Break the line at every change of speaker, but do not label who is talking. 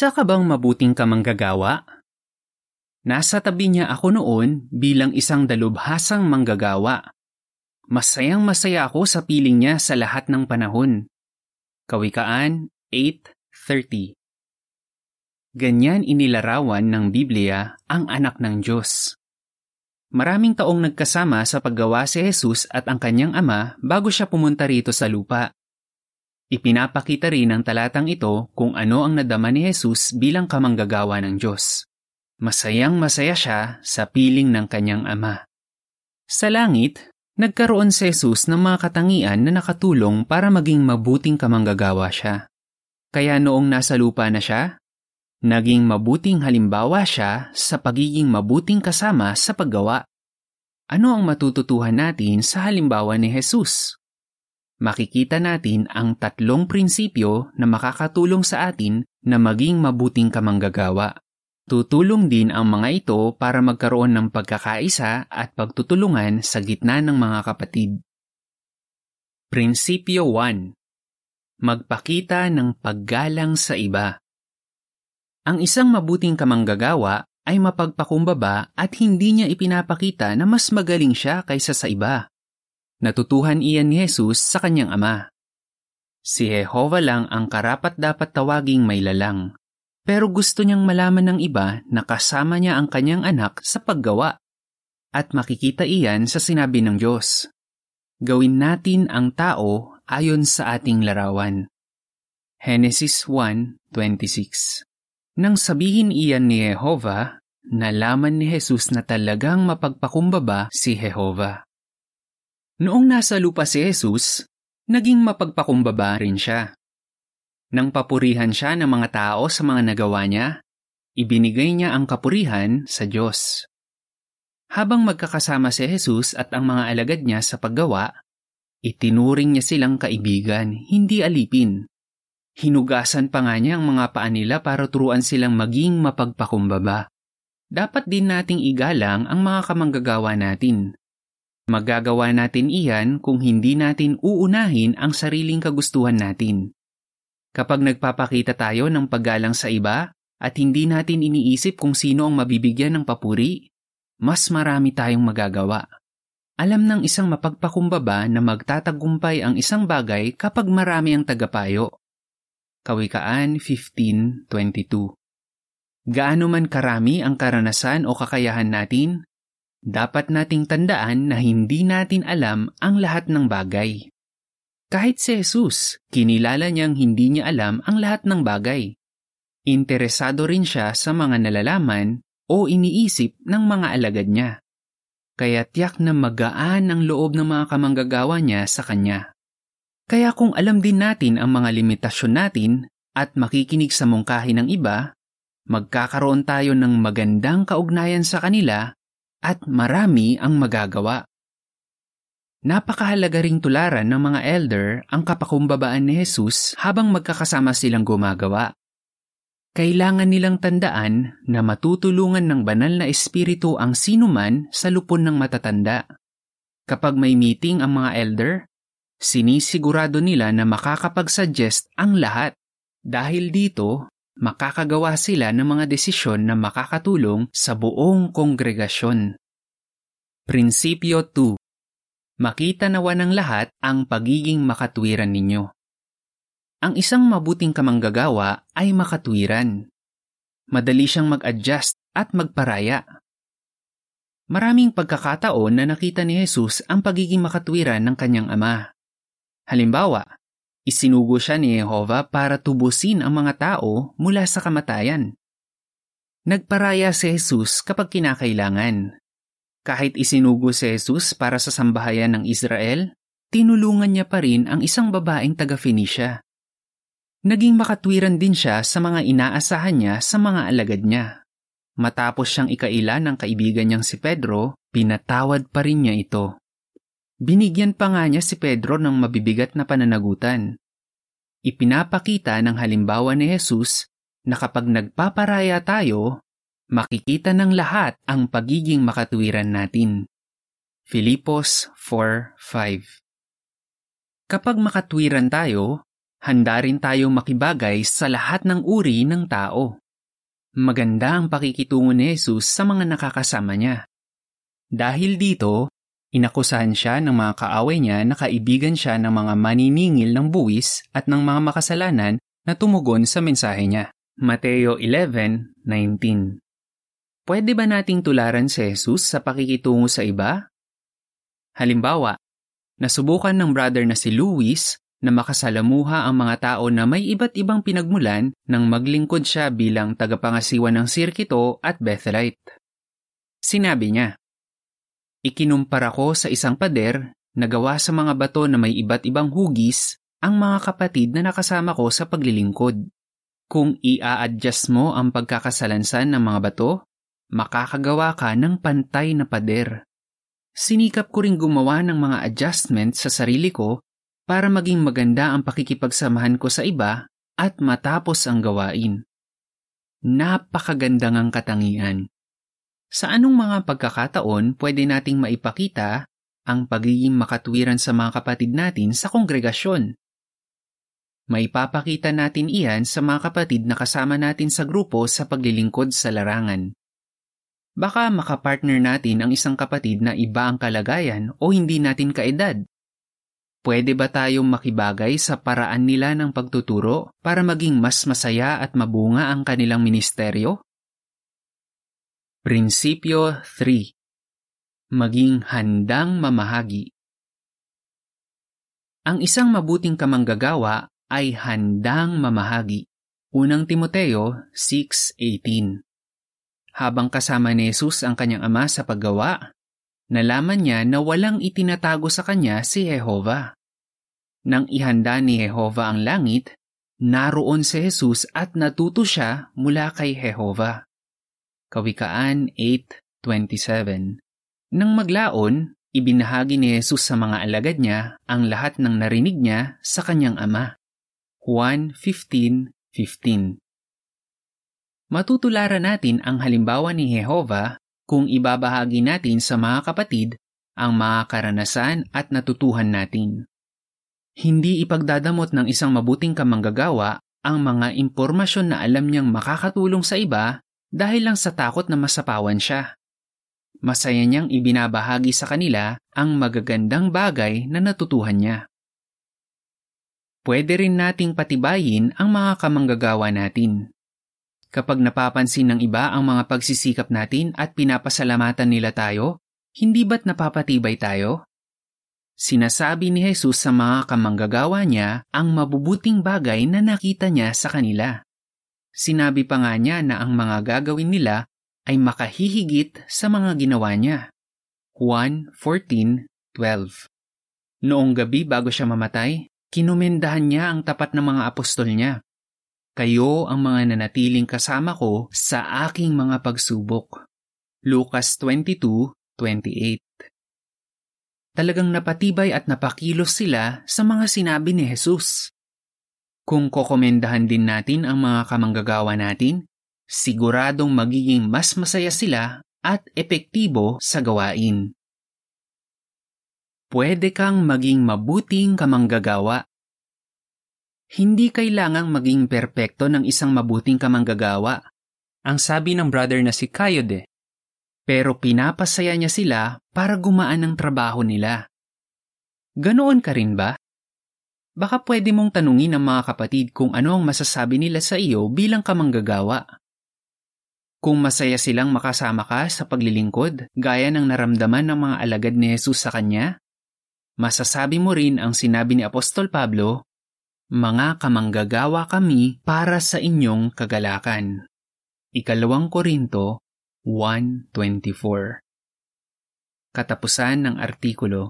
Isa ka bang mabuting kamanggagawa? Nasa tabi niya ako noon bilang isang dalubhasang manggagawa. Masayang masaya ako sa piling niya sa lahat ng panahon. Kawikaan 8.30 Ganyan inilarawan ng Biblia ang anak ng Diyos. Maraming taong nagkasama sa paggawa si Jesus at ang kanyang ama bago siya pumunta rito sa lupa. Ipinapakita rin ng talatang ito kung ano ang nadama ni Jesus bilang kamanggagawa ng Diyos. Masayang masaya siya sa piling ng kanyang ama. Sa langit, nagkaroon si Jesus ng mga katangian na nakatulong para maging mabuting kamanggagawa siya. Kaya noong nasa lupa na siya, naging mabuting halimbawa siya sa pagiging mabuting kasama sa paggawa. Ano ang matututuhan natin sa halimbawa ni Jesus? Makikita natin ang tatlong prinsipyo na makakatulong sa atin na maging mabuting kamanggagawa. Tutulong din ang mga ito para magkaroon ng pagkakaisa at pagtutulungan sa gitna ng mga kapatid. Prinsipyo 1. Magpakita ng paggalang sa iba. Ang isang mabuting kamanggagawa ay mapagpakumbaba at hindi niya ipinapakita na mas magaling siya kaysa sa iba. Natutuhan iyan ni Jesus sa kanyang ama. Si Jehova lang ang karapat dapat tawaging may lalang. Pero gusto niyang malaman ng iba na kasama niya ang kanyang anak sa paggawa. At makikita iyan sa sinabi ng Diyos. Gawin natin ang tao ayon sa ating larawan. Genesis 1.26 Nang sabihin iyan ni Jehova, nalaman ni Jesus na talagang mapagpakumbaba si Jehova. Noong nasa lupa si Jesus, naging mapagpakumbaba rin siya. Nang papurihan siya ng mga tao sa mga nagawa niya, ibinigay niya ang kapurihan sa Diyos. Habang magkakasama si Jesus at ang mga alagad niya sa paggawa, itinuring niya silang kaibigan, hindi alipin. Hinugasan pa nga niya ang mga paa nila para turuan silang maging mapagpakumbaba. Dapat din nating igalang ang mga kamanggagawa natin Magagawa natin iyan kung hindi natin uunahin ang sariling kagustuhan natin. Kapag nagpapakita tayo ng paggalang sa iba at hindi natin iniisip kung sino ang mabibigyan ng papuri, mas marami tayong magagawa. Alam ng isang mapagpakumbaba na magtatagumpay ang isang bagay kapag marami ang tagapayo. Kawikaan 15.22 Gaano man karami ang karanasan o kakayahan natin, dapat nating tandaan na hindi natin alam ang lahat ng bagay. Kahit si Jesus, kinilala niyang hindi niya alam ang lahat ng bagay. Interesado rin siya sa mga nalalaman o iniisip ng mga alagad niya. Kaya tiyak na magaan ang loob ng mga kamanggagawa niya sa kanya. Kaya kung alam din natin ang mga limitasyon natin at makikinig sa mungkahi ng iba, magkakaroon tayo ng magandang kaugnayan sa kanila at marami ang magagawa. Napakahalaga ring tularan ng mga elder ang kapakumbabaan ni Jesus habang magkakasama silang gumagawa. Kailangan nilang tandaan na matutulungan ng banal na espiritu ang sinuman sa lupon ng matatanda. Kapag may meeting ang mga elder, sinisigurado nila na makakapag-suggest ang lahat. Dahil dito, makakagawa sila ng mga desisyon na makakatulong sa buong kongregasyon. Prinsipyo 2. Makita nawa ng lahat ang pagiging makatwiran ninyo. Ang isang mabuting kamanggagawa ay makatwiran. Madali siyang mag-adjust at magparaya. Maraming pagkakataon na nakita ni Jesus ang pagiging makatwiran ng kanyang ama. Halimbawa, Isinugo siya ni Jehova para tubusin ang mga tao mula sa kamatayan. Nagparaya si Jesus kapag kinakailangan. Kahit isinugo si Jesus para sa sambahayan ng Israel, tinulungan niya pa rin ang isang babaeng taga-Phoenicia. Naging makatwiran din siya sa mga inaasahan niya sa mga alagad niya. Matapos siyang ikaila ng kaibigan niyang si Pedro, pinatawad pa rin niya ito. Binigyan pa nga niya si Pedro ng mabibigat na pananagutan. Ipinapakita ng halimbawa ni Jesus na kapag nagpaparaya tayo, makikita ng lahat ang pagiging makatwiran natin. Filipos 4.5 Kapag makatwiran tayo, handa rin tayong makibagay sa lahat ng uri ng tao. Maganda ang pakikitungo ni Jesus sa mga nakakasama niya. Dahil dito, inakusahan siya ng mga kaaway niya na kaibigan siya ng mga maniningil ng buwis at ng mga makasalanan na tumugon sa mensahe niya. Mateo 11:19 Pwede ba nating tularan si Jesus sa pakikitungo sa iba? Halimbawa, nasubukan ng brother na si Luis na makasalamuha ang mga tao na may iba't ibang pinagmulan nang maglingkod siya bilang tagapangasiwa ng sirkito at Bethelite. Sinabi niya, Ikinumpara ko sa isang pader na gawa sa mga bato na may iba't ibang hugis ang mga kapatid na nakasama ko sa paglilingkod. Kung ia-adjust mo ang pagkakasalansan ng mga bato, makakagawa ka ng pantay na pader. Sinikap ko ring gumawa ng mga adjustments sa sarili ko para maging maganda ang pakikipagsamahan ko sa iba at matapos ang gawain. Napakagandang ang katangian. Sa anong mga pagkakataon pwede nating maipakita ang pagiging makatwiran sa mga kapatid natin sa kongregasyon? Maipapakita natin iyan sa mga kapatid na kasama natin sa grupo sa paglilingkod sa larangan. Baka makapartner natin ang isang kapatid na iba ang kalagayan o hindi natin kaedad Pwede ba tayong makibagay sa paraan nila ng pagtuturo para maging mas masaya at mabunga ang kanilang ministeryo? Prinsipyo 3. Maging handang mamahagi. Ang isang mabuting kamanggagawa ay handang mamahagi. Unang Timoteo 6.18 Habang kasama ni Jesus ang kanyang ama sa paggawa, nalaman niya na walang itinatago sa kanya si Jehova. Nang ihanda ni Jehova ang langit, naroon si Jesus at natuto siya mula kay Jehova. Kawikaan 8.27 Nang maglaon, ibinahagi ni Jesus sa mga alagad niya ang lahat ng narinig niya sa kanyang ama. Juan 15.15 Matutularan natin ang halimbawa ni Jehova kung ibabahagi natin sa mga kapatid ang mga karanasan at natutuhan natin. Hindi ipagdadamot ng isang mabuting kamanggagawa ang mga impormasyon na alam niyang makakatulong sa iba dahil lang sa takot na masapawan siya. Masaya niyang ibinabahagi sa kanila ang magagandang bagay na natutuhan niya. Pwede rin nating patibayin ang mga kamanggagawa natin. Kapag napapansin ng iba ang mga pagsisikap natin at pinapasalamatan nila tayo, hindi ba't napapatibay tayo? Sinasabi ni Jesus sa mga kamanggagawa niya ang mabubuting bagay na nakita niya sa kanila. Sinabi pa nga niya na ang mga gagawin nila ay makahihigit sa mga ginawa niya. Juan 14.12 Noong gabi bago siya mamatay, kinumendahan niya ang tapat ng mga apostol niya. Kayo ang mga nanatiling kasama ko sa aking mga pagsubok. Lucas 22:28. Talagang napatibay at napakilos sila sa mga sinabi ni Jesus. Kung kokomendahan din natin ang mga kamanggagawa natin, siguradong magiging mas masaya sila at epektibo sa gawain. Pwede kang maging mabuting kamanggagawa hindi kailangang maging perpekto ng isang mabuting kamanggagawa. Ang sabi ng brother na si Kayode. Pero pinapasaya niya sila para gumaan ang trabaho nila. Ganoon ka rin ba? Baka pwede mong tanungin ng mga kapatid kung ano ang masasabi nila sa iyo bilang kamanggagawa. Kung masaya silang makasama ka sa paglilingkod gaya ng naramdaman ng mga alagad ni Jesus sa kanya, masasabi mo rin ang sinabi ni Apostol Pablo mga kamanggagawa kami para sa inyong kagalakan. Ikalawang Korinto 1.24 Katapusan ng artikulo